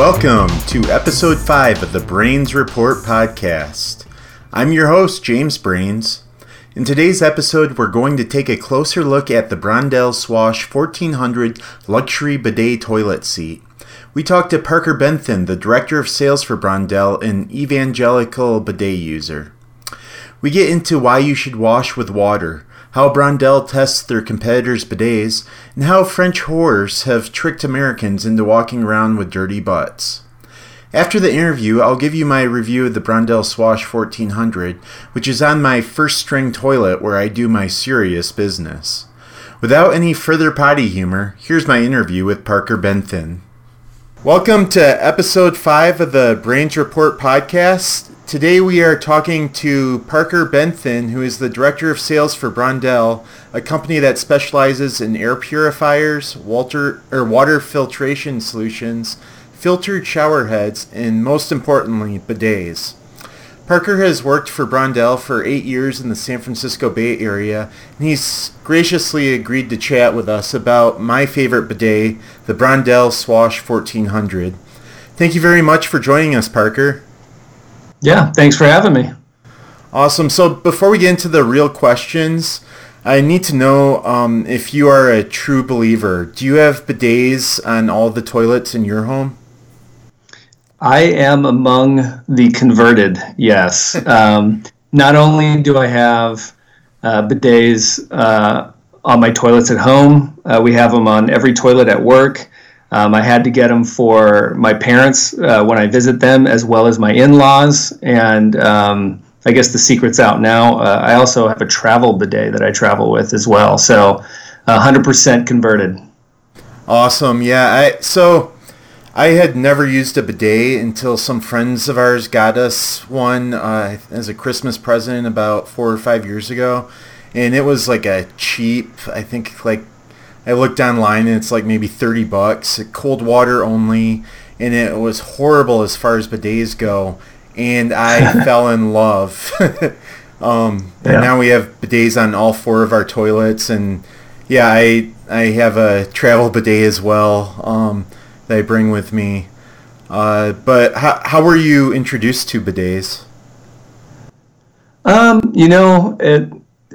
Welcome to episode 5 of the Brains Report podcast. I'm your host, James Brains. In today's episode, we're going to take a closer look at the Brondell Swash 1400 luxury bidet toilet seat. We talked to Parker Bentham, the Director of Sales for Brondell, an evangelical bidet user. We get into why you should wash with water, how Brondell tests their competitors' bidets, and how French whores have tricked Americans into walking around with dirty butts. After the interview, I'll give you my review of the Brondell Swash 1400, which is on my first string toilet where I do my serious business. Without any further potty humor, here's my interview with Parker Bentham. Welcome to episode 5 of the Brains Report podcast. Today we are talking to Parker Bentham, who is the Director of Sales for Brondell, a company that specializes in air purifiers, water, or water filtration solutions, filtered shower heads, and most importantly, bidets. Parker has worked for Brondell for eight years in the San Francisco Bay Area, and he's graciously agreed to chat with us about my favorite bidet, the Brondell Swash 1400. Thank you very much for joining us, Parker. Yeah, thanks for having me. Awesome. So before we get into the real questions, I need to know um, if you are a true believer. Do you have bidets on all the toilets in your home? I am among the converted, yes. um, not only do I have uh, bidets uh, on my toilets at home, uh, we have them on every toilet at work. Um, I had to get them for my parents uh, when I visit them, as well as my in-laws. And um, I guess the secret's out now. Uh, I also have a travel bidet that I travel with as well. So, 100% converted. Awesome. Yeah. I so I had never used a bidet until some friends of ours got us one uh, as a Christmas present about four or five years ago, and it was like a cheap. I think like I looked online and it's like maybe 30 bucks, cold water only, and it was horrible as far as bidets go. And I fell in love. um, yeah. And now we have bidets on all four of our toilets, and yeah, I I have a travel bidet as well um, I bring with me. Uh, but how how were you introduced to bidets? Um, you know, it,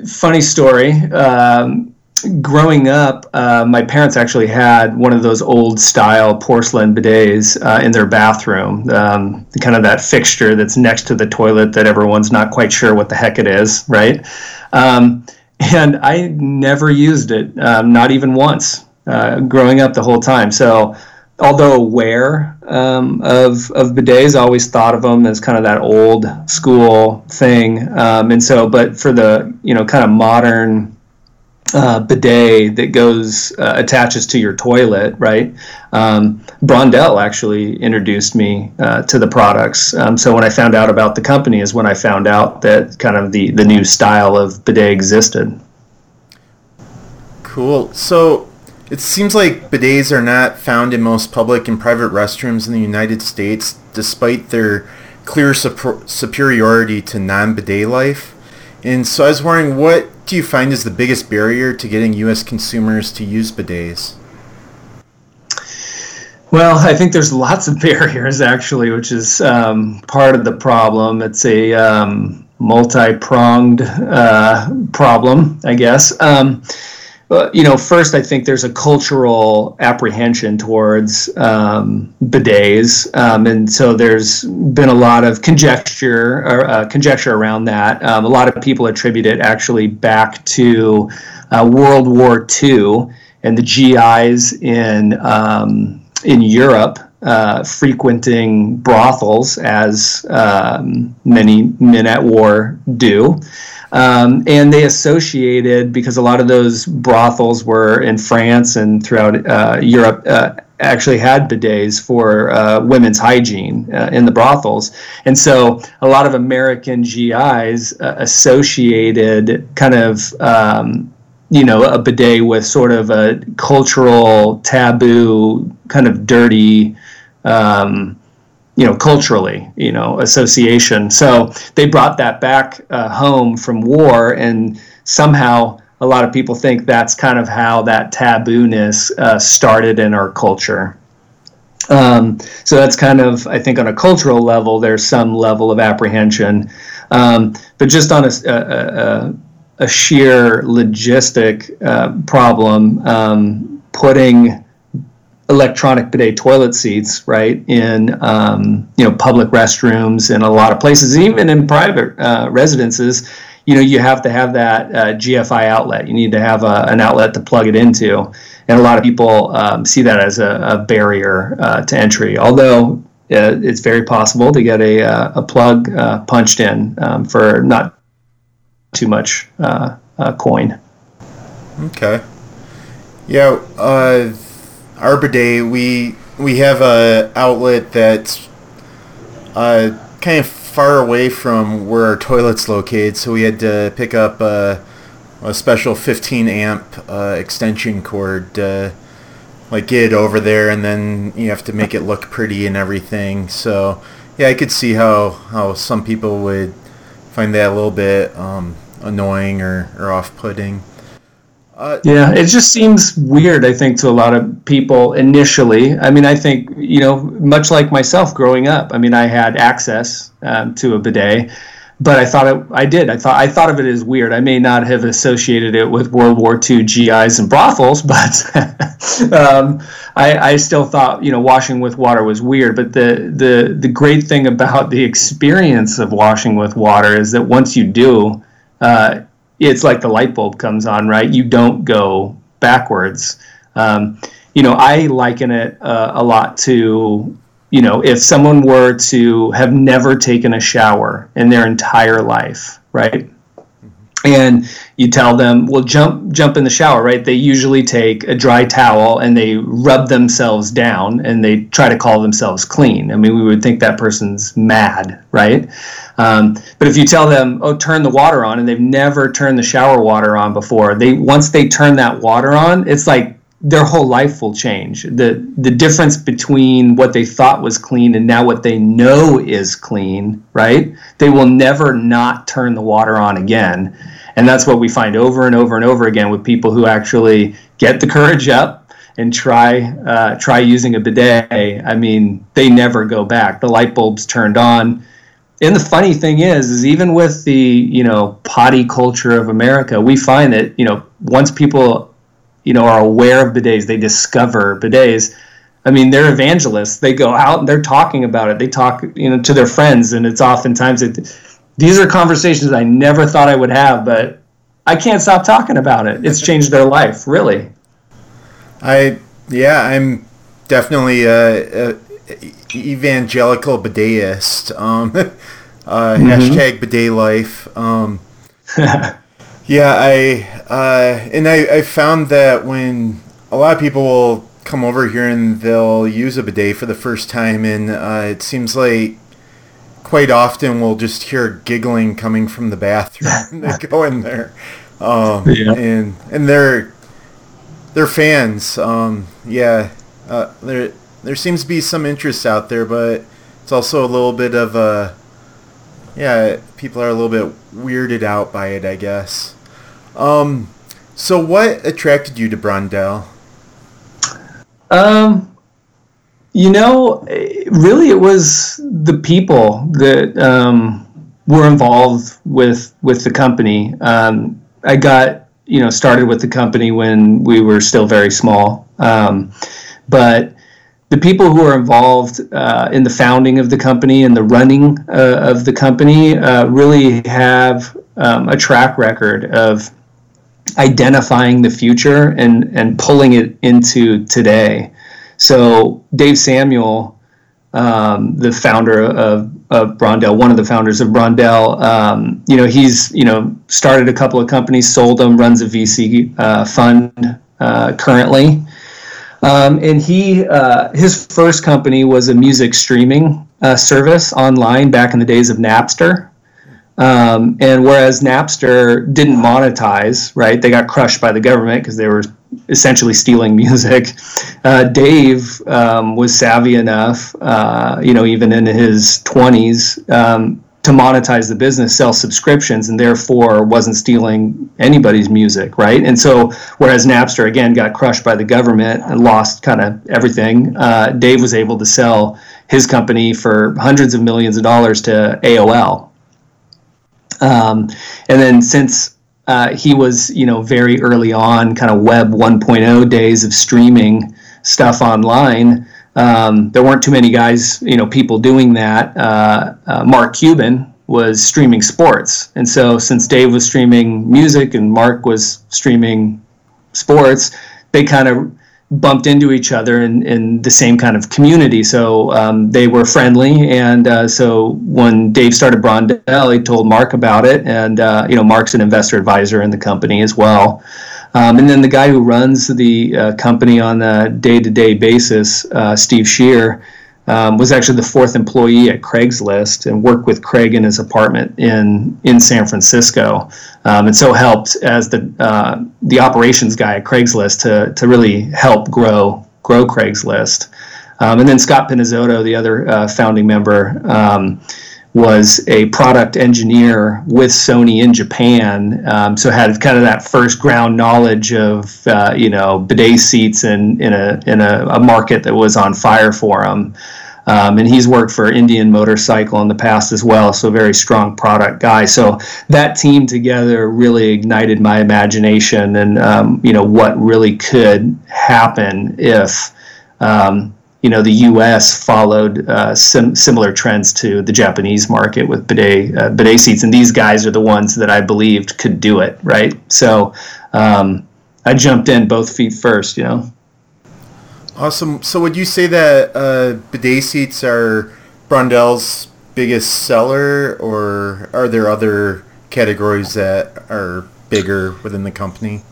funny story. Um, growing up, uh, my parents actually had one of those old style porcelain bidets uh, in their bathroom. Um, kind of that fixture that's next to the toilet that everyone's not quite sure what the heck it is, right? Um, and I never used it, um, not even once, uh, growing up the whole time. So, although aware um, of of bidets, I always thought of them as kind of that old school thing. Um, and so, but for the you know kind of modern uh, bidet that goes uh, attaches to your toilet, right? Um, Brondell actually introduced me uh, to the products. Um, so when I found out about the company, is when I found out that kind of the the new style of bidet existed. Cool. So it seems like bidets are not found in most public and private restrooms in the United States, despite their clear superiority to non-bidet life. And so I was wondering, what do you find is the biggest barrier to getting U.S. consumers to use bidets? Well, I think there's lots of barriers actually, which is um, part of the problem. It's a um, multi-pronged uh, problem, I guess. Um, you know, first, I think there's a cultural apprehension towards um, bidets, um, and so there's been a lot of conjecture or, uh, conjecture around that. Um, a lot of people attribute it actually back to uh, World War II and the GIs in um, in Europe uh, frequenting brothels, as um, many men at war do. Um, and they associated because a lot of those brothels were in France and throughout uh, Europe. Uh, actually had bidets for uh, women's hygiene uh, in the brothels. And so a lot of American GIs uh, associated kind of, um, you know, a bidet with sort of a cultural taboo, kind of dirty, um, you know, culturally, you know, association. So they brought that back uh, home from war, and somehow a lot of people think that's kind of how that tabooness uh, started in our culture. Um, so that's kind of, I think, on a cultural level, there's some level of apprehension. Um, but just on a, a, a, a sheer logistic uh, problem, um, putting electronic bidet toilet seats right in um, you know public restrooms in a lot of places, even in private uh, residences. You know, you have to have that uh, GFI outlet. You need to have a, an outlet to plug it into and a lot of people um, see that as a, a barrier uh, to entry. Although uh, it's very possible to get a, uh, a plug uh, punched in um, for not too much coin. Okay. Yeah, our bidet we we have a outlet that's kind of far away from where our toilet's located, so we had to pick up a special 15 amp uh, extension cord uh, like get it over there and then you have to make it look pretty and everything so yeah i could see how how some people would find that a little bit um, annoying or, or off-putting uh, yeah, it just seems weird, I think, to a lot of people initially. I mean, I think, you know, much like myself growing up, I mean, I had access um, to a bidet but I thought it, I did. I thought I thought of it as weird. I may not have associated it with World War II GIs and brothels, but um, I, I, still thought you know washing with water was weird. But the the the great thing about the experience of washing with water is that once you do, uh, it's like the light bulb comes on. Right, you don't go backwards. Um, you know, I liken it uh, a lot to you know, if someone were to have never taken a shower in their entire life, right? And you tell them, well, jump, jump in the shower, right? They usually take a dry towel and they rub themselves down and they try to call themselves clean. I mean, we would think that person's mad, right? Um, but if you tell them, oh, turn the water on, and they've never turned the shower water on before, they once they turn that water on, it's like their whole life will change. The the difference between what they thought was clean and now what they know is clean, right? They will never not turn the water on again. And that's what we find over and over and over again with people who actually get the courage up and try uh, try using a bidet. I mean, they never go back. The light bulb's turned on. And the funny thing is, is even with the you know potty culture of America, we find that you know once people you know are aware of bidets they discover bidets i mean they're evangelists they go out and they're talking about it they talk you know to their friends and it's oftentimes it, these are conversations i never thought i would have but i can't stop talking about it. It's changed their life really. I yeah i'm definitely a, a evangelical bidetist um, uh, mm-hmm. hashtag bidet life um, Yeah, I uh, and I, I found that when a lot of people will come over here and they'll use a bidet for the first time, and uh, it seems like quite often we'll just hear giggling coming from the bathroom. they go in there, um, yeah. and and they're they're fans. Um, yeah, uh, there there seems to be some interest out there, but it's also a little bit of a yeah. People are a little bit weirded out by it, I guess. Um, so what attracted you to Brondell? Um, you know, really, it was the people that um, were involved with with the company. Um, I got you know started with the company when we were still very small, um, but the people who are involved uh, in the founding of the company and the running uh, of the company uh, really have um, a track record of identifying the future and and pulling it into today. So Dave Samuel, um, the founder of, of Brondell, one of the founders of Brondell, um, you know, he's you know started a couple of companies, sold them, runs a VC uh, fund uh, currently. Um, and he, uh, his first company was a music streaming uh, service online back in the days of Napster. Um, and whereas Napster didn't monetize, right, they got crushed by the government because they were essentially stealing music. Uh, Dave um, was savvy enough, uh, you know, even in his 20s, um, to monetize the business, sell subscriptions, and therefore wasn't stealing anybody's music, right? And so, whereas Napster again got crushed by the government and lost kind of everything, uh, Dave was able to sell his company for hundreds of millions of dollars to AOL. Um, and then since uh, he was, you know, very early on, kind of Web 1.0 days of streaming stuff online um, there weren't too many guys, you know, people doing that. Uh, uh, Mark Cuban was streaming sports, and so since Dave was streaming music and Mark was streaming sports, they kind of bumped into each other in, in the same kind of community. So um, they were friendly, and uh, so when Dave started Brondell, he told Mark about it, and uh, you know, Mark's an investor advisor in the company as well. Um, and then the guy who runs the uh, company on a day to day basis, uh, Steve Shear, um, was actually the fourth employee at Craigslist and worked with Craig in his apartment in, in San Francisco. Um, and so helped as the, uh, the operations guy at Craigslist to, to really help grow, grow Craigslist. Um, and then Scott Pinizzotto, the other uh, founding member, um, was a product engineer with Sony in Japan, um, so had kind of that first ground knowledge of uh, you know bidet seats in in a in a, a, market that was on fire for him. Um, and he's worked for Indian Motorcycle in the past as well, so very strong product guy. So that team together really ignited my imagination and um, you know what really could happen if um, you know the U.S. followed uh, sim- similar trends to the Japanese market with bidet uh, bidet seats, and these guys are the ones that I believed could do it, right? So um, I jumped in both feet first, you know. Awesome. So would you say that uh, bidet seats are Brondell's biggest seller, or are there other categories that are bigger within the company?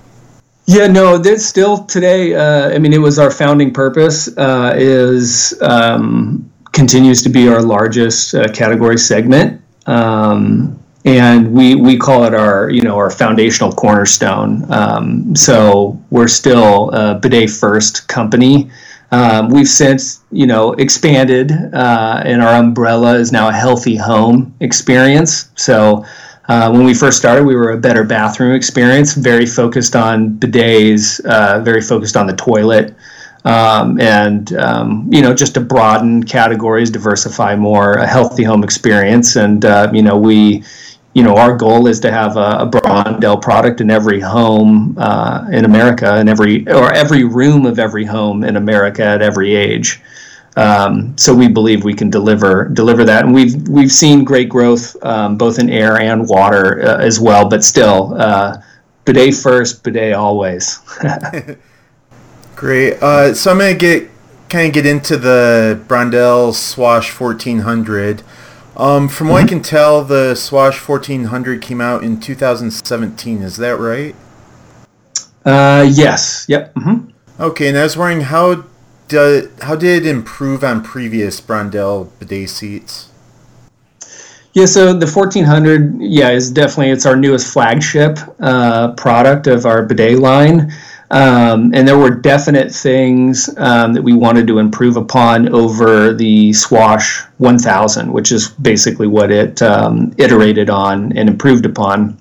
Yeah, no, there's still today. Uh, I mean, it was our founding purpose. Uh, is um, continues to be our largest uh, category segment, um, and we we call it our you know our foundational cornerstone. Um, so we're still a bidet first company. Um, we've since you know expanded, uh, and our umbrella is now a healthy home experience. So uh, when we first started, we were a better bathroom experience, very focused on bidets, uh, very focused on the toilet, um, and um, you know just to broaden categories, diversify more, a healthy home experience, and uh, you know we. You know, our goal is to have a, a Brondell product in every home uh, in America, in every or every room of every home in America at every age. Um, so we believe we can deliver deliver that, and we've we've seen great growth um, both in air and water uh, as well. But still, uh, bidet first, bidet always. great. Uh, so I'm gonna get kind of get into the Brondell Swash 1400. Um, from what mm-hmm. I can tell, the Swash 1400 came out in 2017. Is that right? Uh, yes. Yep. Mm-hmm. Okay, and I was wondering how how did it improve on previous Brondell bidet seats? Yeah, so the 1400, yeah, is definitely it's our newest flagship uh, product of our bidet line. Um, and there were definite things um, that we wanted to improve upon over the Swash 1000, which is basically what it um, iterated on and improved upon.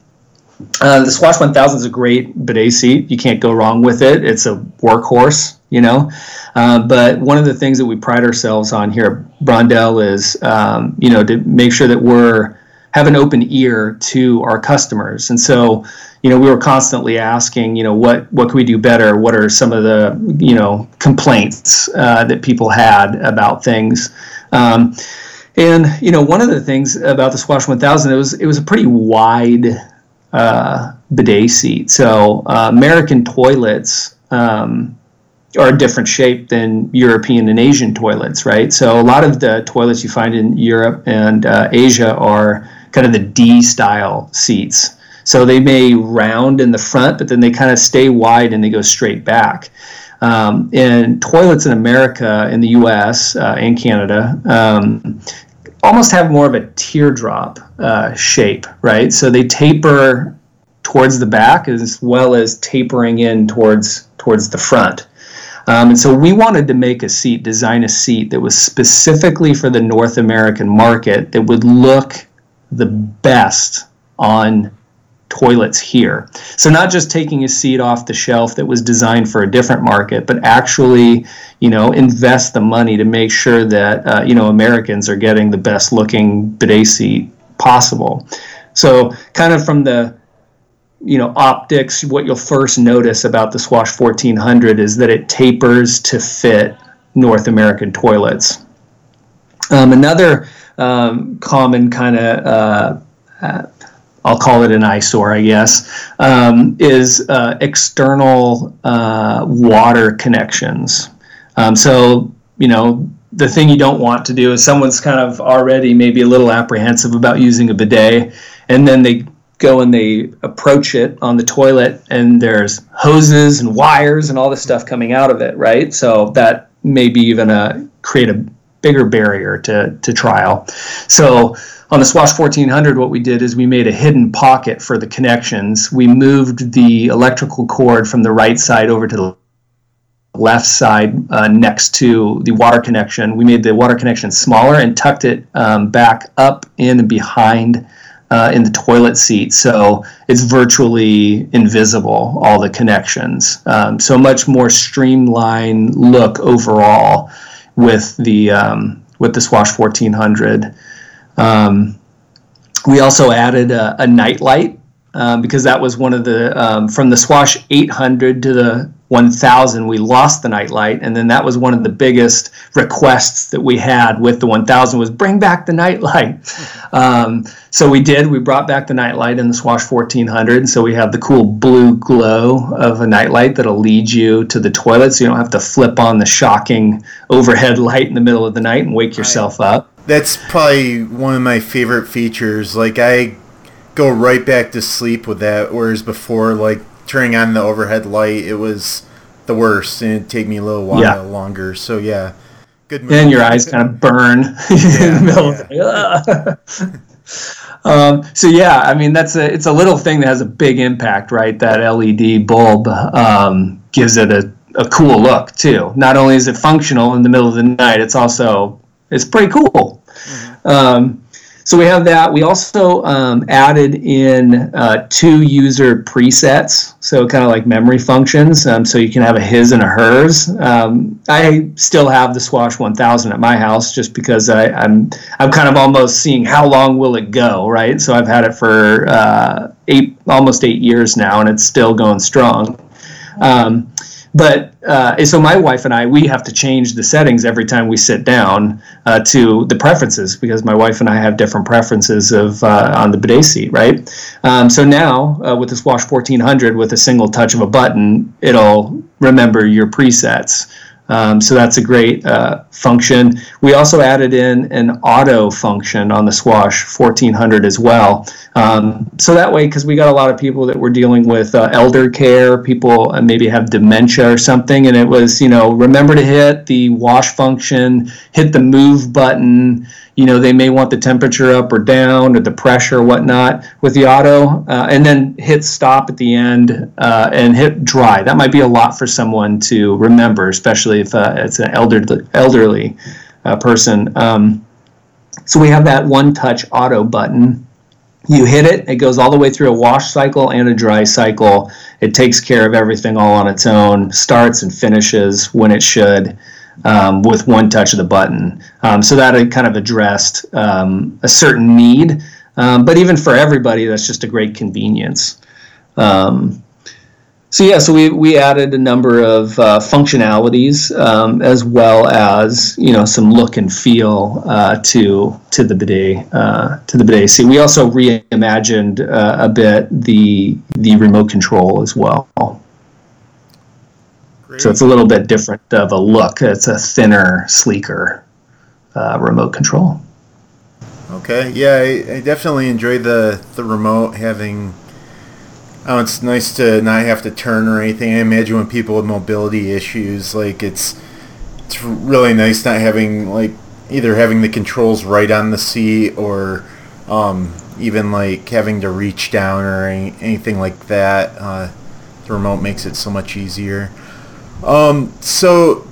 Uh, the Swash 1000 is a great bidet seat. You can't go wrong with it. It's a workhorse, you know. Uh, but one of the things that we pride ourselves on here at Brondell is, um, you know, to make sure that we're have an open ear to our customers. And so, you know, we were constantly asking, you know, what what can we do better? What are some of the, you know, complaints uh, that people had about things? Um, and you know, one of the things about the Swash 1000, it was it was a pretty wide uh, bidet seat. So uh, American toilets um, are a different shape than European and Asian toilets, right? So a lot of the toilets you find in Europe and uh, Asia are kind of the D style seats. So they may round in the front, but then they kind of stay wide and they go straight back. Um, and toilets in America, in the U.S. Uh, and Canada, um, almost have more of a teardrop uh, shape, right? So they taper towards the back as well as tapering in towards towards the front. Um, and so we wanted to make a seat, design a seat that was specifically for the North American market that would look the best on toilets here. So not just taking a seat off the shelf that was designed for a different market, but actually, you know, invest the money to make sure that uh, you know Americans are getting the best looking bidet seat possible. So kind of from the you know optics, what you'll first notice about the Swash 1400 is that it tapers to fit North American toilets. Um, another um, common kind of uh, uh, I'll call it an eyesore, I guess, um, is uh, external uh, water connections. Um, so, you know, the thing you don't want to do is someone's kind of already maybe a little apprehensive about using a bidet, and then they go and they approach it on the toilet, and there's hoses and wires and all this stuff coming out of it, right? So that maybe even a create a bigger barrier to, to trial. So on the Swash 1400, what we did is we made a hidden pocket for the connections. We moved the electrical cord from the right side over to the left side uh, next to the water connection. We made the water connection smaller and tucked it um, back up in and behind uh, in the toilet seat. So it's virtually invisible, all the connections. Um, so much more streamlined look overall with the, um, with the Swash 1400. Um, we also added a, a night light um, because that was one of the um, from the Swash 800 to the 1000 we lost the night light and then that was one of the biggest requests that we had with the 1000 was bring back the night light um, so we did we brought back the night light in the swash 1400 so we have the cool blue glow of a night light that'll lead you to the toilet so you don't have to flip on the shocking overhead light in the middle of the night and wake yourself up. That's probably one of my favorite features. Like I go right back to sleep with that, whereas before, like turning on the overhead light, it was the worst, and it'd take me a little while yeah. longer. So yeah, good. Move. And your eyes kind of burn yeah, in the middle. um, so yeah, I mean that's a it's a little thing that has a big impact, right? That LED bulb um, gives it a, a cool look too. Not only is it functional in the middle of the night, it's also it's pretty cool. Mm-hmm. Um, so we have that. We also um, added in uh, two user presets, so kind of like memory functions. Um, so you can have a his and a hers. Um, I still have the Swash 1000 at my house just because I, am I'm, I'm kind of almost seeing how long will it go, right? So I've had it for uh, eight almost eight years now, and it's still going strong. Um, but uh, so my wife and I, we have to change the settings every time we sit down uh, to the preferences because my wife and I have different preferences of uh, on the bidet seat, right? Um, so now uh, with the Swash 1400, with a single touch of a button, it'll remember your presets. Um, so that's a great uh, function. We also added in an auto function on the Swash 1400 as well. Um, so that way, because we got a lot of people that were dealing with uh, elder care, people maybe have dementia or something, and it was, you know, remember to hit the wash function, hit the move button, you know they may want the temperature up or down or the pressure or whatnot with the auto uh, and then hit stop at the end uh, and hit dry. That might be a lot for someone to remember especially if uh, it's an elderly, elderly uh, person. Um, so we have that one touch auto button. You hit it it goes all the way through a wash cycle and a dry cycle. It takes care of everything all on its own starts and finishes when it should um, with one touch of the button. Um, so that kind of addressed um, a certain need, um, but even for everybody, that's just a great convenience. Um, so yeah, so we, we added a number of uh, functionalities as well as you know some look and feel uh, to to the bidet uh, to the bidet. See, we also reimagined uh, a bit the the remote control as well. So it's a little bit different of a look. It's a thinner, sleeker uh, remote control. Okay, yeah, I, I, definitely enjoy the the remote having. Oh, it's nice to not have to turn or anything. I imagine when people with mobility issues, like it's it's really nice not having like either having the controls right on the seat or um, even like having to reach down or any, anything like that. Uh, the remote makes it so much easier. Um, so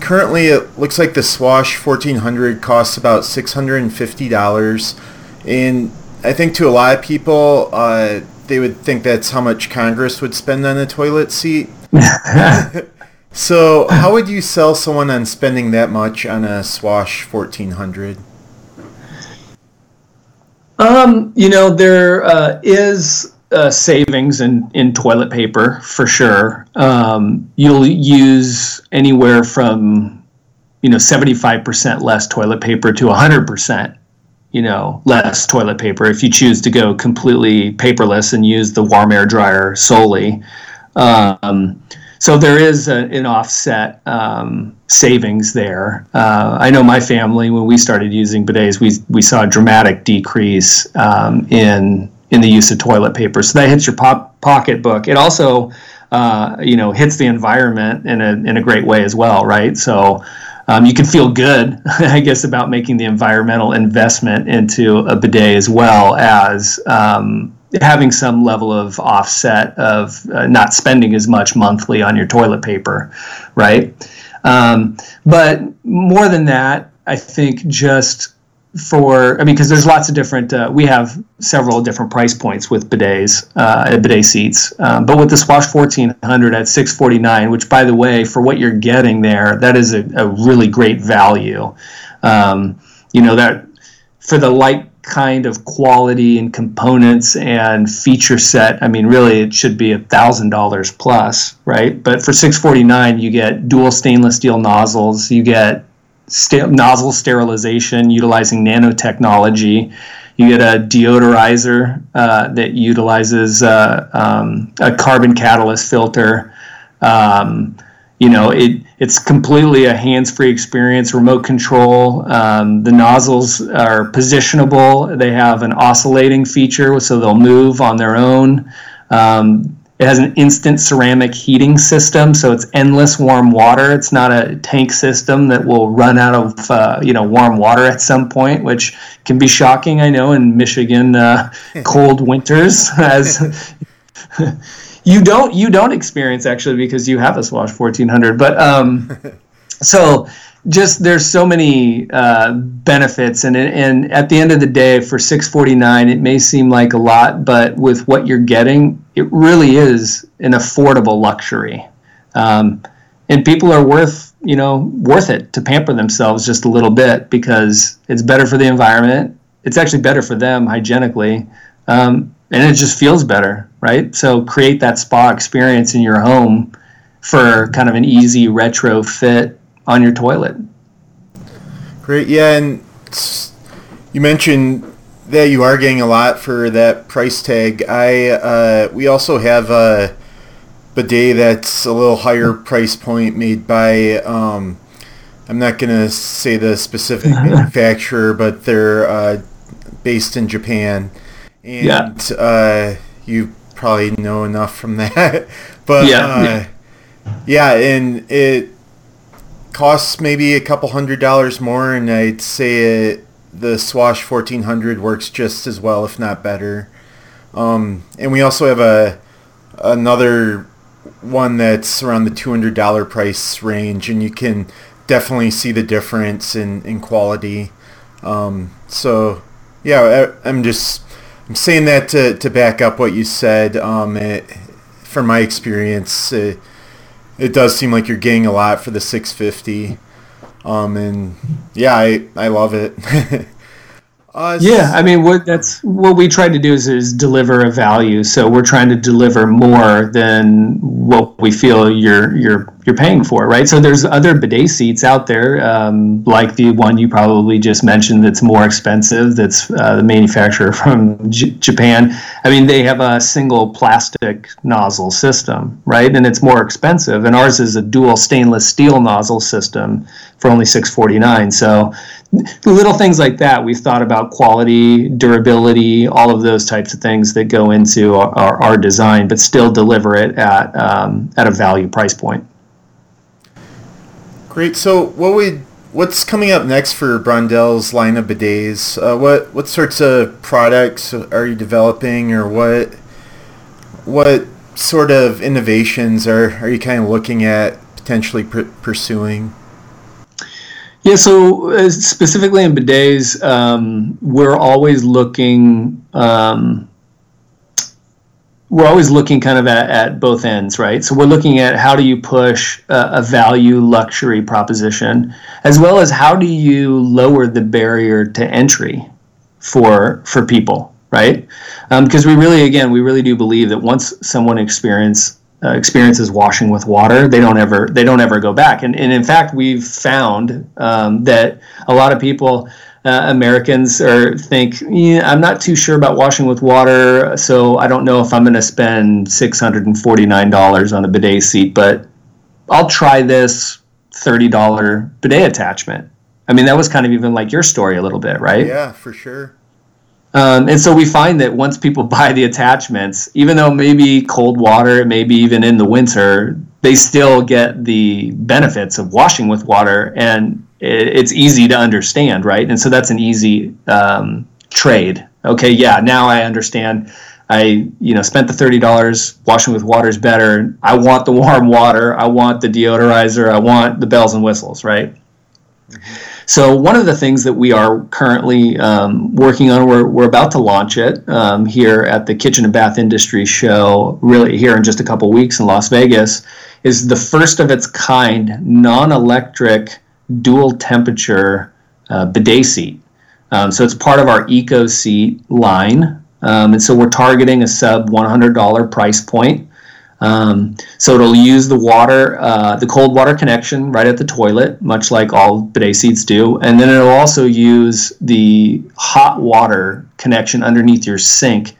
currently it looks like the Swash 1400 costs about $650. And I think to a lot of people, uh, they would think that's how much Congress would spend on a toilet seat. so, how would you sell someone on spending that much on a Swash 1400? Um, you know, there uh, is uh, savings in, in toilet paper for sure. Um, you'll use anywhere from, you know, 75% less toilet paper to 100%, you know, less toilet paper if you choose to go completely paperless and use the warm air dryer solely. Um, so there is a, an offset um, savings there. Uh, I know my family when we started using bidets, we we saw a dramatic decrease um, in in the use of toilet paper. So that hits your pocketbook. It also uh, you know hits the environment in a in a great way as well, right? So. Um, you can feel good, I guess, about making the environmental investment into a bidet as well as um, having some level of offset of uh, not spending as much monthly on your toilet paper, right? Um, but more than that, I think just for I mean because there's lots of different uh, we have several different price points with bidets uh, bidet seats um, but with the Swash 1400 at 649 which by the way for what you're getting there that is a, a really great value um, you know that for the light kind of quality and components and feature set, I mean, really, it should be a thousand dollars plus, right? But for six forty nine, you get dual stainless steel nozzles, you get nozzle sterilization utilizing nanotechnology. You get a deodorizer uh, that utilizes uh, um, a carbon catalyst filter. Um, you know, it it's completely a hands-free experience, remote control. Um, the nozzles are positionable. They have an oscillating feature, so they'll move on their own. Um, it has an instant ceramic heating system, so it's endless warm water. It's not a tank system that will run out of uh, you know warm water at some point, which can be shocking. I know in Michigan uh, cold winters as you don't you don't experience actually because you have a Swash 1400 but um, so just there's so many uh, benefits and and at the end of the day for 649 it may seem like a lot but with what you're getting it really is an affordable luxury um, and people are worth you know worth it to pamper themselves just a little bit because it's better for the environment it's actually better for them hygienically um, and it just feels better, right? So create that spa experience in your home for kind of an easy retro fit on your toilet. Great, yeah, and you mentioned that you are getting a lot for that price tag. I uh, we also have a bidet that's a little higher price point made by um, I'm not gonna say the specific manufacturer, but they're uh, based in Japan and yeah. uh, you probably know enough from that. but yeah, uh, yeah. yeah, and it costs maybe a couple hundred dollars more, and I'd say it, the Swash 1400 works just as well, if not better. Um, and we also have a another one that's around the $200 price range, and you can definitely see the difference in, in quality. Um, so, yeah, I, I'm just I'm saying that to, to back up what you said. Um, it, from my experience, it, it does seem like you're getting a lot for the 650. Um, and yeah, I, I love it. Uh, yeah, I mean, what that's what we try to do is, is deliver a value. So we're trying to deliver more than what we feel you're you're you're paying for, right? So there's other bidet seats out there, um, like the one you probably just mentioned, that's more expensive. That's uh, the manufacturer from J- Japan. I mean, they have a single plastic nozzle system, right? And it's more expensive. And ours is a dual stainless steel nozzle system for only six forty nine. So little things like that. We've thought about quality, durability, all of those types of things that go into our, our, our design, but still deliver it at um, at a value price point. Great. So, what would what's coming up next for Brondell's line of bidets? Uh, what what sorts of products are you developing, or what what sort of innovations are, are you kind of looking at potentially pr- pursuing? Yeah, so uh, specifically in bidets, um, we're always looking. Um, we're always looking kind of at, at, both ends, right? So we're looking at how do you push a, a, value luxury proposition, as well as how do you lower the barrier to entry for for people, right? Because um, we really, again, we really do believe that once someone experience uh, experiences washing with water, they don't ever they don't ever go back. And, and in fact, we've found um, that a lot of people. Uh, Americans or think yeah, I'm not too sure about washing with water, so I don't know if I'm going to spend $649 on a bidet seat, but I'll try this $30 bidet attachment. I mean, that was kind of even like your story a little bit, right? Yeah, for sure. Um, and so we find that once people buy the attachments, even though maybe cold water, maybe even in the winter, they still get the benefits of washing with water, and it's easy to understand, right? And so that's an easy um, trade. Okay, yeah, now I understand. I you know spent the thirty dollars. Washing with water is better. I want the warm water. I want the deodorizer. I want the bells and whistles, right? Mm-hmm. So one of the things that we are currently um, working on, we're, we're about to launch it um, here at the Kitchen and Bath Industry Show, really here in just a couple weeks in Las Vegas, is the first of its kind non-electric dual temperature uh, bidet seat. Um, so it's part of our Eco Seat line. Um, and so we're targeting a sub $100 price point. Um, so it'll use the water, uh, the cold water connection right at the toilet, much like all bidet seats do, and then it'll also use the hot water connection underneath your sink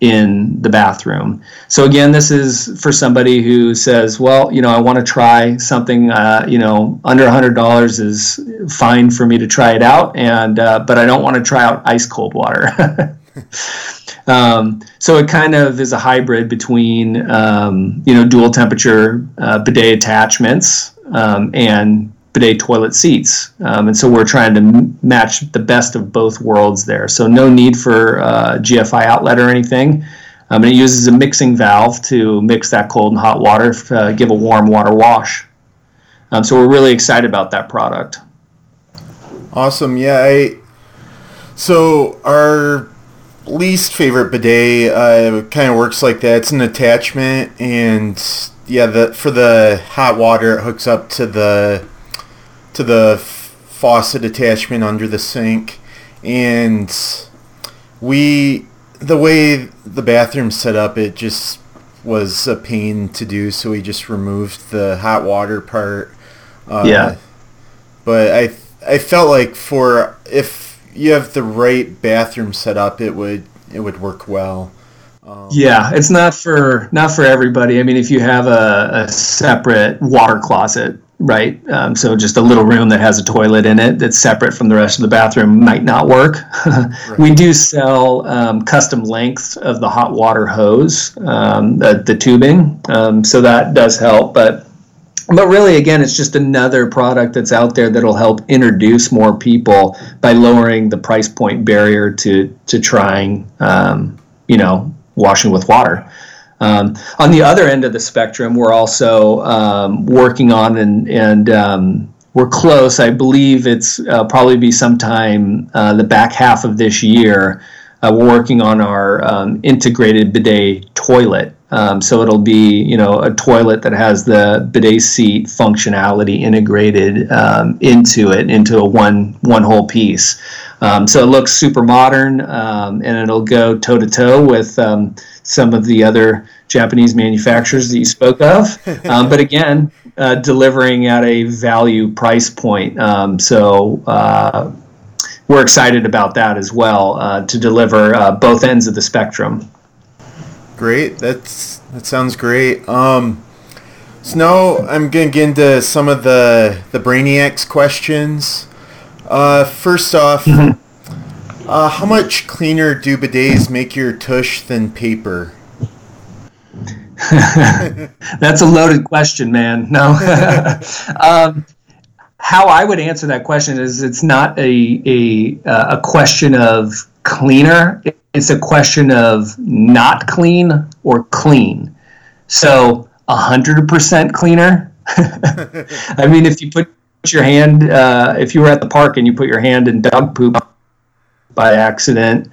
in the bathroom. So again, this is for somebody who says, "Well, you know, I want to try something. Uh, you know, under a hundred dollars is fine for me to try it out, and uh, but I don't want to try out ice cold water." Um, so it kind of is a hybrid between um, you know dual temperature uh, bidet attachments um, and bidet toilet seats, um, and so we're trying to m- match the best of both worlds there. So no need for uh, GFI outlet or anything. Um, and it uses a mixing valve to mix that cold and hot water, to, uh, give a warm water wash. Um, so we're really excited about that product. Awesome. Yeah. I, so our least favorite bidet uh, kind of works like that. It's an attachment, and yeah, the for the hot water, it hooks up to the to the faucet attachment under the sink, and we the way the bathroom set up, it just was a pain to do, so we just removed the hot water part. Uh, yeah. But I I felt like for if you have the right bathroom set up, it would it would work well. Um, yeah, it's not for not for everybody. I mean, if you have a, a separate water closet, right? Um, so just a little room that has a toilet in it that's separate from the rest of the bathroom might not work. right. We do sell um, custom lengths of the hot water hose, um, the, the tubing, um, so that does help. But but really again it's just another product that's out there that'll help introduce more people by lowering the price point barrier to to trying um, you know washing with water. Um, on the other end of the spectrum we're also um, working on and and um, we're close. I believe it's uh, probably be sometime uh, the back half of this year uh, we're working on our um, integrated bidet toilet um, so it'll be, you know, a toilet that has the bidet seat functionality integrated um, into it, into a one one whole piece. Um, so it looks super modern, um, and it'll go toe to toe with um, some of the other Japanese manufacturers that you spoke of. Um, but again, uh, delivering at a value price point. so. Uh, we're excited about that as well uh, to deliver uh, both ends of the spectrum. Great. That's that sounds great. Um, so now I'm gonna get into some of the the Brainiacs questions. Uh, first off, mm-hmm. uh, how much cleaner do bidets make your tush than paper? That's a loaded question, man. No. um, how I would answer that question is it's not a a, uh, a question of cleaner it's a question of not clean or clean. So 100% cleaner. I mean, if you put your hand, uh, if you were at the park and you put your hand in dog poop by accident,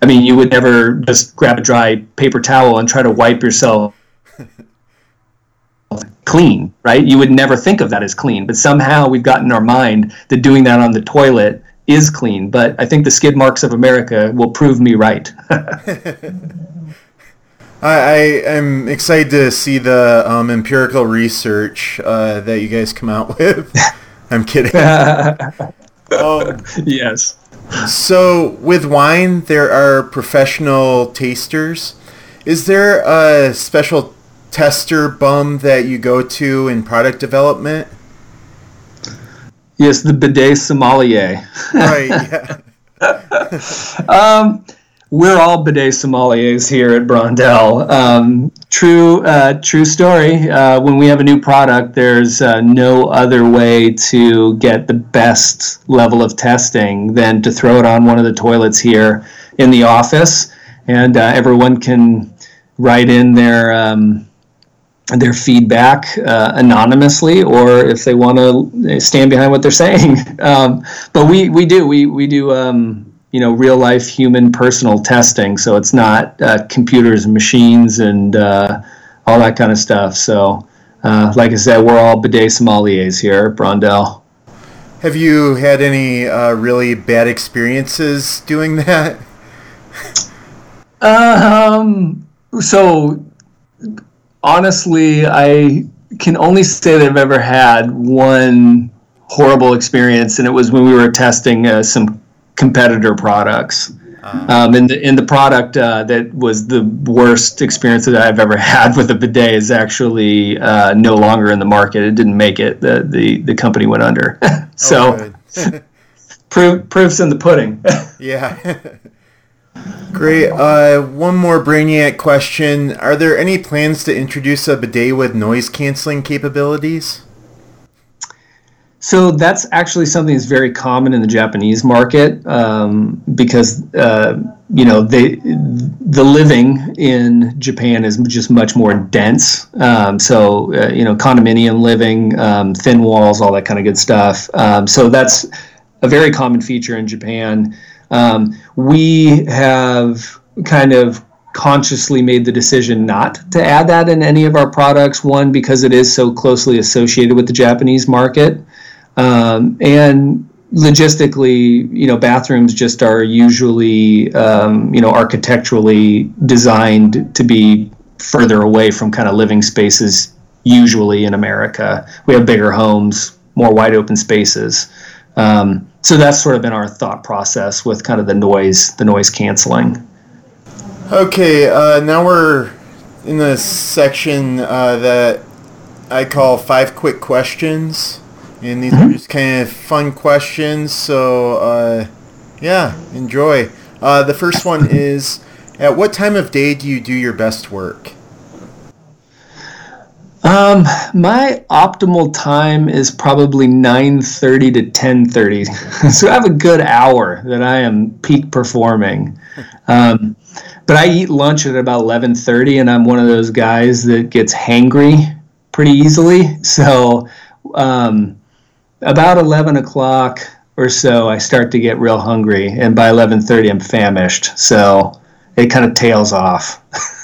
I mean, you would never just grab a dry paper towel and try to wipe yourself clean, right? You would never think of that as clean, but somehow we've got in our mind that doing that on the toilet is clean. But I think the skid marks of America will prove me right. I, I am excited to see the um, empirical research uh, that you guys come out with. I'm kidding. um, yes. So with wine, there are professional tasters. Is there a special tester bum that you go to in product development? Yes, the bidet sommelier. right. Yeah. um, we're all bidet sommeliers here at Brondell. Um, true, uh, true story. Uh, when we have a new product, there's uh, no other way to get the best level of testing than to throw it on one of the toilets here in the office, and uh, everyone can write in their um, their feedback uh, anonymously, or if they want to stand behind what they're saying. Um, but we we do we we do. Um, you know real life human personal testing so it's not uh, computers and machines and uh, all that kind of stuff so uh, like i said we're all bidet sommeliers here at brondell have you had any uh, really bad experiences doing that um so honestly i can only say that i've ever had one horrible experience and it was when we were testing uh, some competitor products. Uh, um, and the in the product uh, that was the worst experience that I've ever had with a bidet is actually uh, no longer in the market. It didn't make it. the the The company went under. so, oh, proof, proofs in the pudding. yeah. Great. Uh, one more Brainiac question: Are there any plans to introduce a bidet with noise canceling capabilities? So that's actually something that's very common in the Japanese market um, because uh, you know they the living in Japan is just much more dense. Um, so uh, you know condominium living, um, thin walls, all that kind of good stuff. Um, so that's a very common feature in Japan. Um, we have kind of consciously made the decision not to add that in any of our products. One because it is so closely associated with the Japanese market. Um, and logistically, you know, bathrooms just are usually, um, you know, architecturally designed to be further away from kind of living spaces. Usually in America, we have bigger homes, more wide open spaces. Um, so that's sort of been our thought process with kind of the noise, the noise canceling. Okay, uh, now we're in the section uh, that I call five quick questions. And these mm-hmm. are just kind of fun questions. So, uh, yeah, enjoy. Uh, the first one is At what time of day do you do your best work? Um, my optimal time is probably 9:30 to 10:30. so I have a good hour that I am peak performing. Um, but I eat lunch at about 11:30 and I'm one of those guys that gets hangry pretty easily. So um, about 11 o'clock or so, I start to get real hungry, and by 11:30, I'm famished. So it kind of tails off.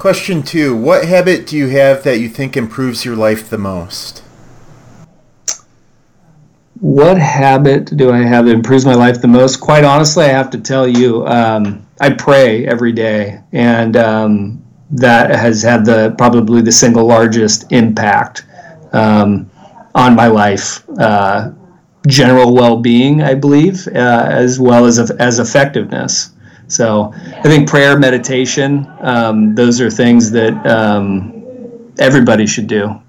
Question two: What habit do you have that you think improves your life the most? What habit do I have that improves my life the most? Quite honestly, I have to tell you, um, I pray every day, and um, that has had the probably the single largest impact. Um, on my life, uh, general well-being, I believe, uh, as well as as effectiveness. So I think prayer, meditation, um, those are things that um, everybody should do.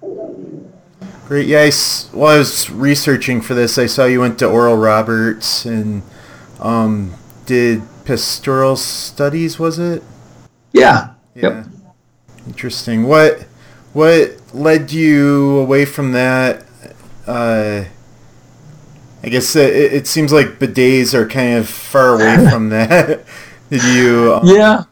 Great. Yeah, I, while I was researching for this, I saw you went to Oral Roberts and um, did pastoral studies. Was it? Yeah. Yeah. Yep. Interesting. What what led you away from that uh, I guess it, it, seems like bidets are kind of far away from that. Did you? Um... Yeah.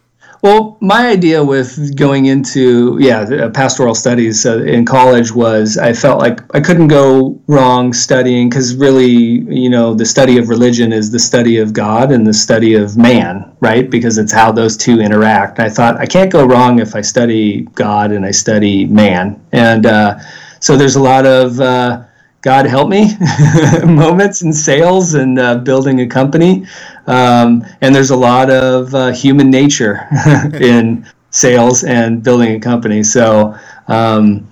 Well, my idea with going into yeah pastoral studies uh, in college was I felt like I couldn't go wrong studying because really you know the study of religion is the study of God and the study of man, right? Because it's how those two interact. I thought I can't go wrong if I study God and I study man, and uh, so there's a lot of uh, God help me moments in sales and uh, building a company. Um, and there's a lot of uh, human nature in sales and building a company. So, um,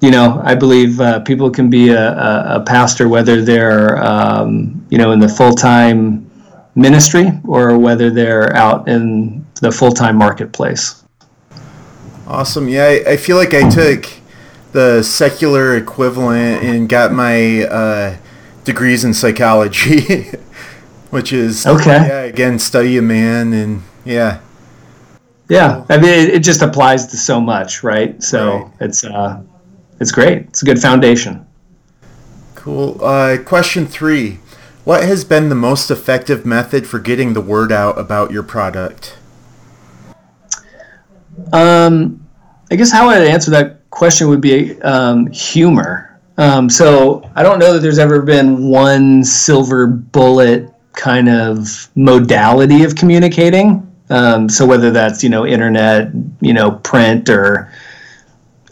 you know, I believe uh, people can be a, a, a pastor whether they're, um, you know, in the full time ministry or whether they're out in the full time marketplace. Awesome. Yeah, I, I feel like I took the secular equivalent and got my uh, degrees in psychology, which is okay. Yeah, again, study a man and yeah. Yeah, I mean, it, it just applies to so much, right? So right. it's uh, it's great. It's a good foundation. Cool. Uh, question three: What has been the most effective method for getting the word out about your product? Um, I guess how I'd answer that question would be um, humor. Um, so I don't know that there's ever been one silver bullet kind of modality of communicating. Um, so whether that's you know internet, you know print or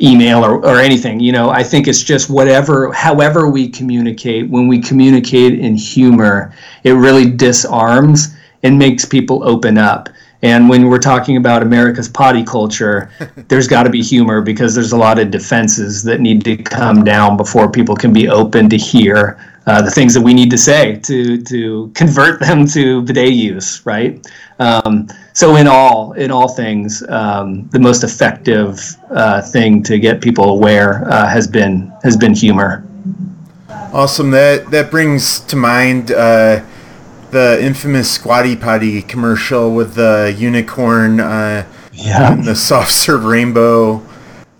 email or, or anything, you know, I think it's just whatever, however we communicate. When we communicate in humor, it really disarms and makes people open up. And when we're talking about America's potty culture, there's got to be humor because there's a lot of defenses that need to come down before people can be open to hear uh, the things that we need to say to to convert them to bidet use, right? Um, so in all in all things, um, the most effective uh, thing to get people aware uh, has been has been humor. Awesome. That that brings to mind uh, the infamous Squatty Potty commercial with the unicorn uh, yeah. and the soft serve rainbow.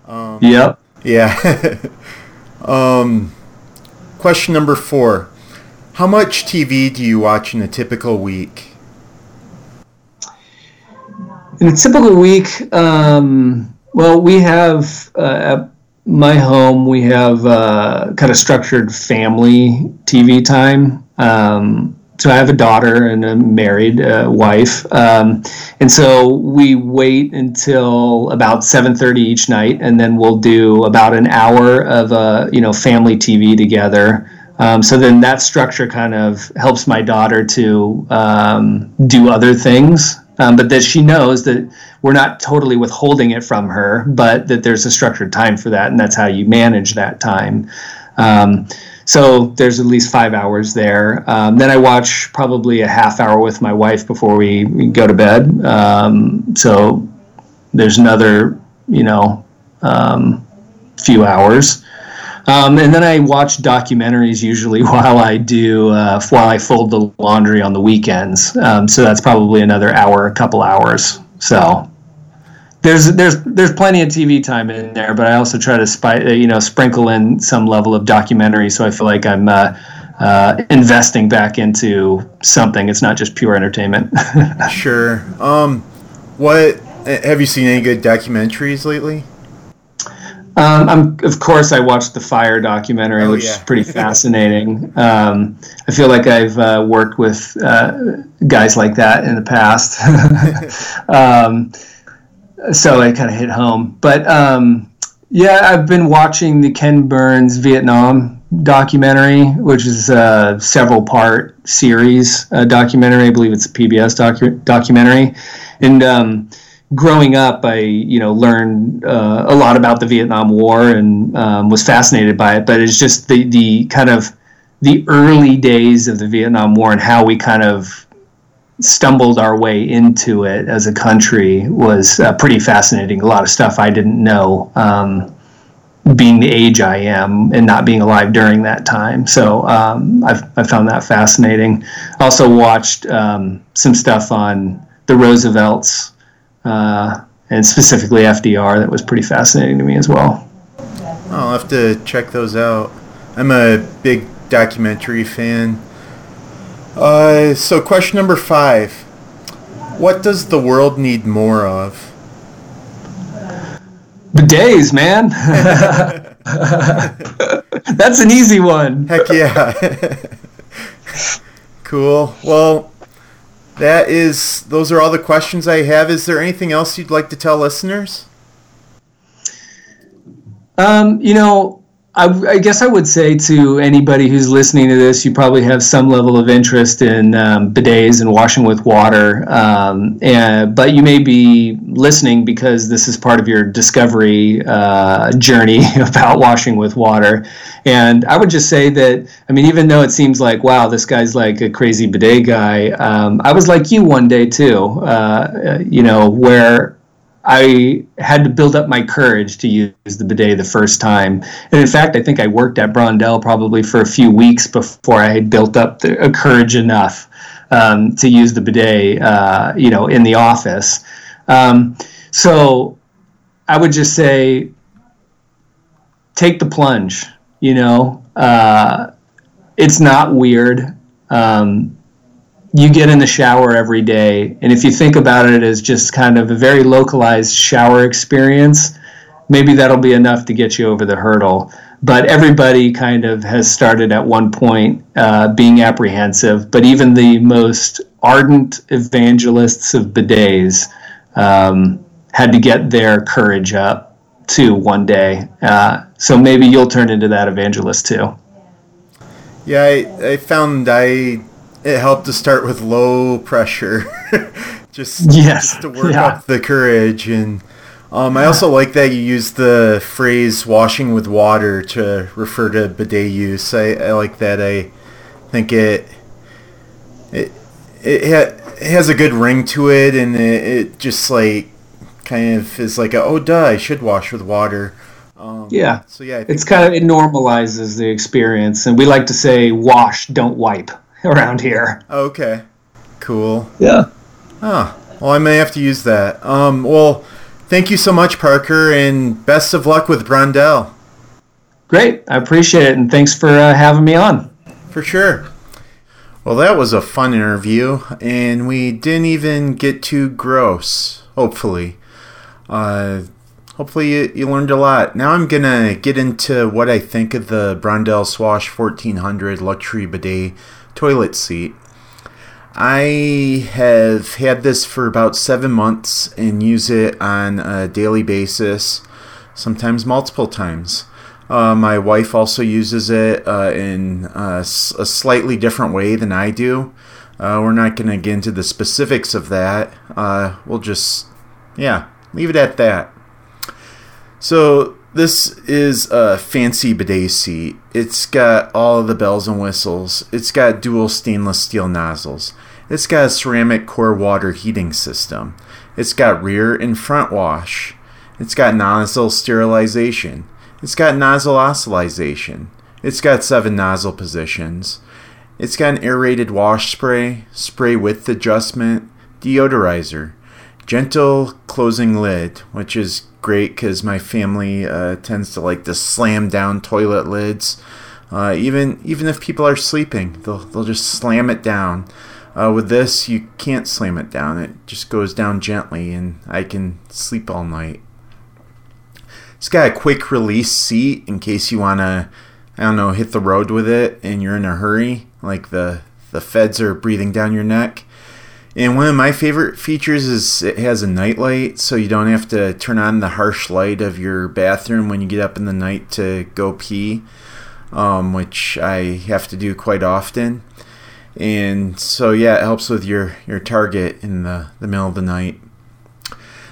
Um, yep. Yeah. um, question number four. How much TV do you watch in a typical week? In a typical week, um, well, we have uh, at my home, we have uh, kind of structured family TV time. Um, so I have a daughter and a married uh, wife, um, and so we wait until about seven thirty each night, and then we'll do about an hour of uh, you know family TV together. Um, so then that structure kind of helps my daughter to um, do other things, um, but that she knows that we're not totally withholding it from her, but that there's a structured time for that, and that's how you manage that time. So there's at least five hours there. Um, then I watch probably a half hour with my wife before we, we go to bed. Um, so there's another, you know, um, few hours. Um, and then I watch documentaries usually while I do uh, while I fold the laundry on the weekends. Um, so that's probably another hour, a couple hours. So there's there's there's plenty of TV time in there, but I also try to spy, uh, you know sprinkle in some level of documentary, so I feel like I'm uh, uh, investing back into something. It's not just pure entertainment. sure. Um, what have you seen any good documentaries lately? Um, I'm, of course, I watched the Fyre documentary, oh, which yeah. is pretty fascinating. Um, I feel like I've uh, worked with uh, guys like that in the past. so it kind of hit home. But um, yeah, I've been watching the Ken Burns Vietnam documentary, which is a several part series uh, documentary. I believe it's a PBS docu- documentary. And um, growing up, I you know learned uh, a lot about the Vietnam War and um, was fascinated by it. But it's just the the kind of the early days of the Vietnam War and how we kind of stumbled our way into it as a country was uh, pretty fascinating. A lot of stuff I didn't know, um, being the age I am and not being alive during that time. So um, I've, I found that fascinating. Also watched um, some stuff on the Roosevelts uh, and specifically FDR that was pretty fascinating to me as well. I'll have to check those out. I'm a big documentary fan. Uh, so, question number five What does the world need more of? Bidets, man. That's an easy one. Heck yeah. cool. Well, that is those are all the questions I have. Is there anything else you'd like to tell listeners? Um, you know, I, I, guess I would say to anybody who's listening to this, you probably have some level of interest in um, bidets and washing with water. Um, and, but you may be listening because this is part of your discovery uh, journey about washing with water. And I would just say that, I mean, even though it seems like, wow, this guy's like a crazy bidet guy, um, I was like you one day too, uh, you know, where I had to build up my courage to use the bidet the first time. And in fact, I think I worked at Brondell probably for a few weeks before I had built up the uh, courage enough um, to use the bidet, uh, you know, in the office. Um, so I would just say, take the plunge. You know, uh, it's not weird. Um, you get in the shower every day. And if you think about it as just kind of a very localized shower experience, maybe that'll be enough to get you over the hurdle. But everybody kind of has started at one point uh, being apprehensive. But even the most ardent evangelists of bidets um, had to get their courage up too one day. Uh, so maybe you'll turn into that evangelist too. Yeah, I, I found I it helped to start with low pressure, just, yes. just to work yeah. up the courage. And um, I also like that you use the phrase "washing with water" to refer to bidet use. I, I like that. I think it it it, ha- it has a good ring to it, and it, it just like kind of is like a, oh duh, I should wash with water. Um, yeah. So yeah, it's kind of it normalizes the experience, and we like to say wash, don't wipe around here. Okay. Cool. Yeah. Oh, well, I may have to use that. Um, well, thank you so much, Parker, and best of luck with Brondell. Great. I appreciate it, and thanks for uh, having me on. For sure. Well, that was a fun interview, and we didn't even get too gross, hopefully. Uh, hopefully, you, you learned a lot. Now I'm going to get into what I think of the Brondell Swash 1400 luxury bidet toilet seat. I have had this for about seven months and use it on a daily basis, sometimes multiple times. Uh, my wife also uses it uh, in a, a, slightly different way than I do. Uh, we're not going to get into the specifics of that. Uh, we'll just, yeah, leave it at that. So, this is a fancy bidet seat. It's got all of the bells and whistles. It's got dual stainless steel nozzles. It's got a ceramic core water heating system. It's got rear and front wash. It's got nozzle sterilization. It's got nozzle oscillation. It's got seven nozzle positions. It's got an aerated wash spray, spray width adjustment, deodorizer, gentle closing lid, which is great because my family uh, tends to like to slam down toilet lids. Uh, even even if people are sleeping, they'll they'll just slam it down. Uh, with this, you can't slam it down; it just goes down gently, and I can sleep all night. It's got a quick release seat in case you want to, I don't know, hit the road with it and you're in a hurry, like the the feds are breathing down your neck. And one of my favorite features is it has a night light, so you don't have to turn on the harsh light of your bathroom when you get up in the night to go pee, um, which I have to do quite often. And so, yeah, it helps with your, your target in the, the middle of the night.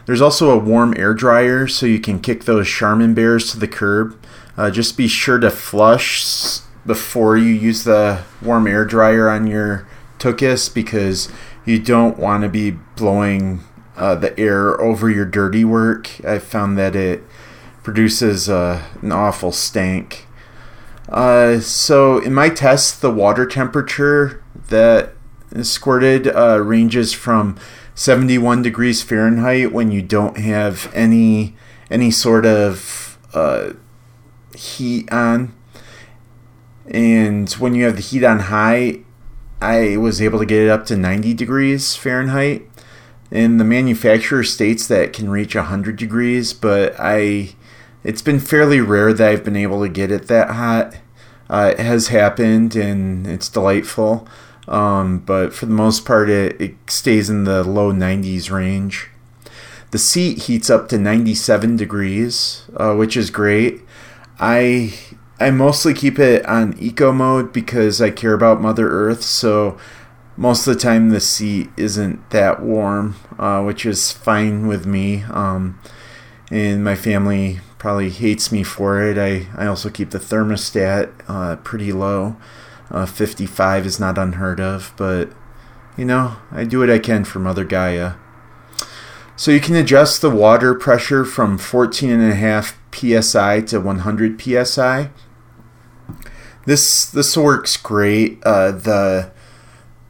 There's also a warm air dryer, so you can kick those Charmin bears to the curb. Uh, just be sure to flush before you use the warm air dryer on your tuchus because you don't want to be blowing uh, the air over your dirty work. I found that it produces uh, an awful stank. Uh, so in my test, the water temperature that is squirted uh, ranges from 71 degrees Fahrenheit when you don't have any any sort of uh, heat on, and when you have the heat on high, I was able to get it up to 90 degrees Fahrenheit. and the manufacturer states that it can reach 100 degrees, but I it's been fairly rare that I've been able to get it that hot. Uh, it has happened and it's delightful, um, but for the most part, it, it stays in the low 90s range. The seat heats up to 97 degrees, uh, which is great. I I mostly keep it on eco mode because I care about Mother Earth, so most of the time the seat isn't that warm, uh, which is fine with me. Um, and my family probably hates me for it. I, I also keep the thermostat uh, pretty low. Uh, 55 is not unheard of, but you know, I do what I can for Mother Gaia. So you can adjust the water pressure from 14.5 psi to 100 psi. This this works great. Uh, the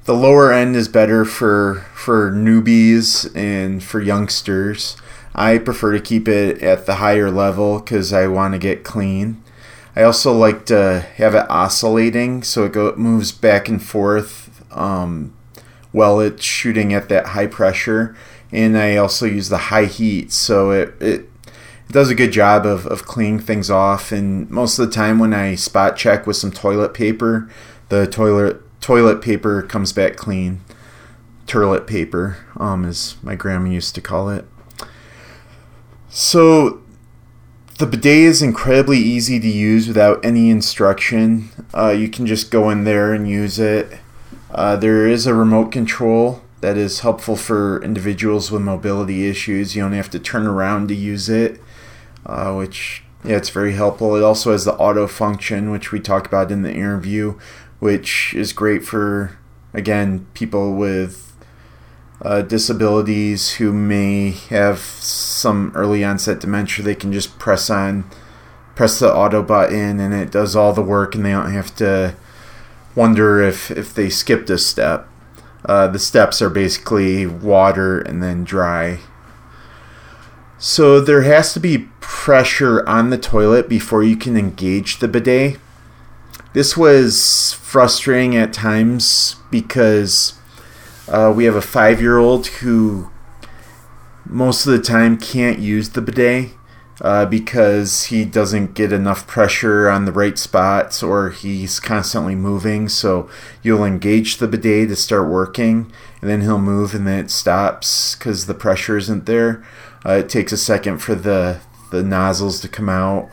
the lower end is better for for newbies and for youngsters. I prefer to keep it at the higher level because I want to get clean. I also like to have it oscillating so it go, moves back and forth um, while it's shooting at that high pressure. And I also use the high heat so it, it, it does a good job of, of cleaning things off. And most of the time, when I spot check with some toilet paper, the toilet toilet paper comes back clean. Toilet paper, um, as my grandma used to call it. So the bidet is incredibly easy to use without any instruction. Uh, you can just go in there and use it. Uh, there is a remote control that is helpful for individuals with mobility issues. You don't have to turn around to use it, uh, which yeah, it's very helpful. It also has the auto function, which we talked about in the interview, which is great for again people with uh, disabilities who may have some early onset dementia, they can just press on, press the auto button, and it does all the work, and they don't have to wonder if if they skipped a step. Uh, the steps are basically water and then dry. So there has to be pressure on the toilet before you can engage the bidet. This was frustrating at times because uh, we have a five year old who most of the time can't use the bidet uh, because he doesn't get enough pressure on the right spots or he's constantly moving. So you'll engage the bidet to start working and then he'll move and then it stops because the pressure isn't there. Uh, it takes a second for the, the nozzles to come out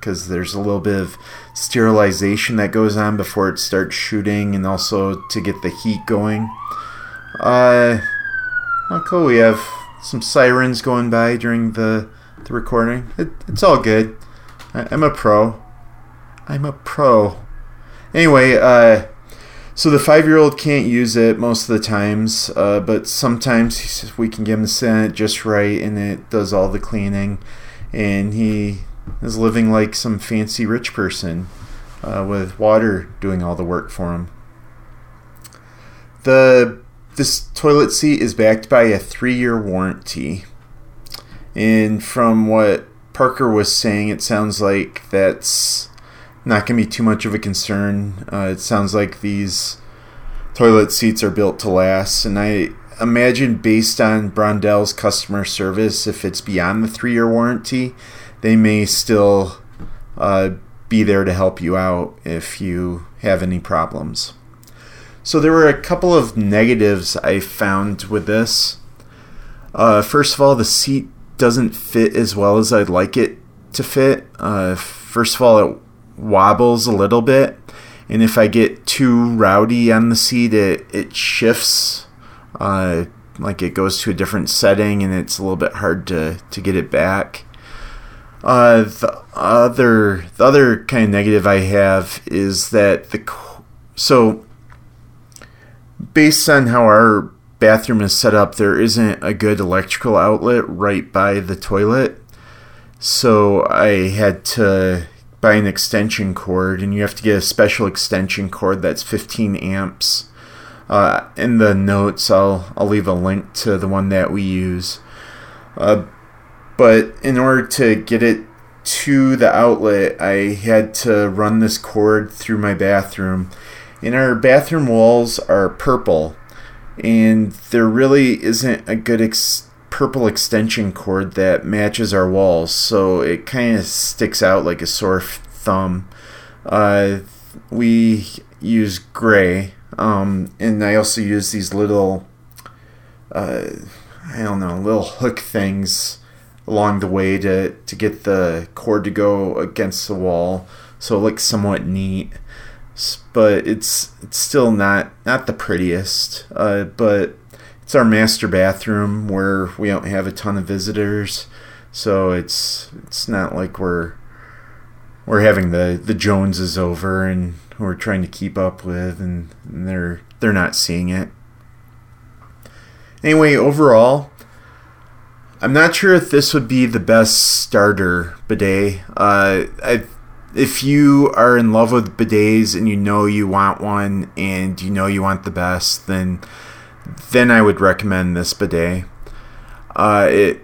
because um, there's a little bit of sterilization that goes on before it starts shooting and also to get the heat going. Uh, cool. We have some sirens going by during the the recording. It, it's all good. I, am a pro. I'm a pro. Anyway, uh, so the five year old can't use it most of the times, uh, but sometimes we can get him set it just right, and it does all the cleaning, and he is living like some fancy rich person uh, with water doing all the work for him. The this toilet seat is backed by a three year warranty. And from what Parker was saying, it sounds like that's not going to be too much of a concern. Uh, it sounds like these toilet seats are built to last. And I imagine, based on Brondell's customer service, if it's beyond the three year warranty, they may still uh, be there to help you out if you have any problems. So there were a couple of negatives I found with this. Uh, first of all, the seat doesn't fit as well as I'd like it to fit. Uh, first of all, it wobbles a little bit, and if I get too rowdy on the seat, it it shifts. Uh, like it goes to a different setting, and it's a little bit hard to to get it back. Uh, the other the other kind of negative I have is that the so based on how our bathroom is set up, there isn't a good electrical outlet right by the toilet. So I had to buy an extension cord, and you have to get a special extension cord that's 15 amps. Uh, in the notes, I'll I'll leave a link to the one that we use. Uh, but in order to get it to the outlet, I had to run this cord through my bathroom and our bathroom walls are purple. and there really isn't a good ex- purple extension cord that matches our walls, so it kind of sticks out like a sore thumb. Uh, we use gray, um, and I also use these little, uh, I don't know, little hook things along the way to, to get the cord to go against the wall, so it looks somewhat neat. But it's it's still not not the prettiest. Uh, but it's our master bathroom where we don't have a ton of visitors, so it's it's not like we're we're having the the Joneses over and we're trying to keep up with, and, and they're they're not seeing it. Anyway, overall, I'm not sure if this would be the best starter bidet. Uh, I, if you are in love with bidets and you know you want one and you know you want the best, then then I would recommend this bidet. Uh, it,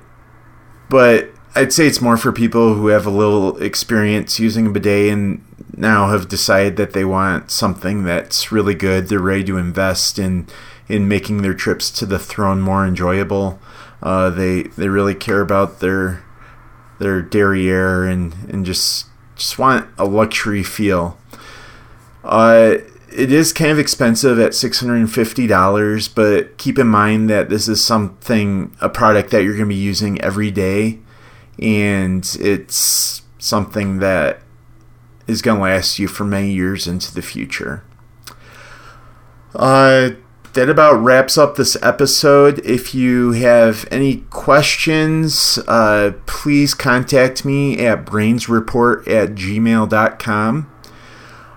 but I'd say it's more for people who have a little experience using a bidet and now have decided that they want something that's really good. They're ready to invest in in making their trips to the throne more enjoyable. Uh, they they really care about their their derriere and and just just want a luxury feel. Uh, it is kind of expensive at $650, but keep in mind that this is something, a product that you're going to be using every day, and it's something that is going to last you for many years into the future. Uh, that about wraps up this episode. If you have any questions, uh, please contact me at brainsreport at gmail.com.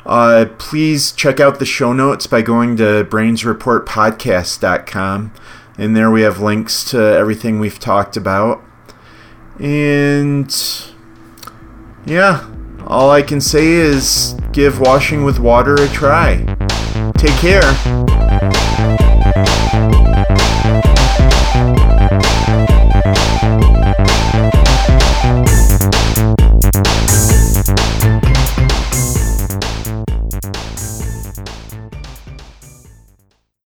Uh, please check out the show notes by going to brainsreportpodcast.com. And there we have links to everything we've talked about. And yeah, all I can say is give washing with water a try. Take care.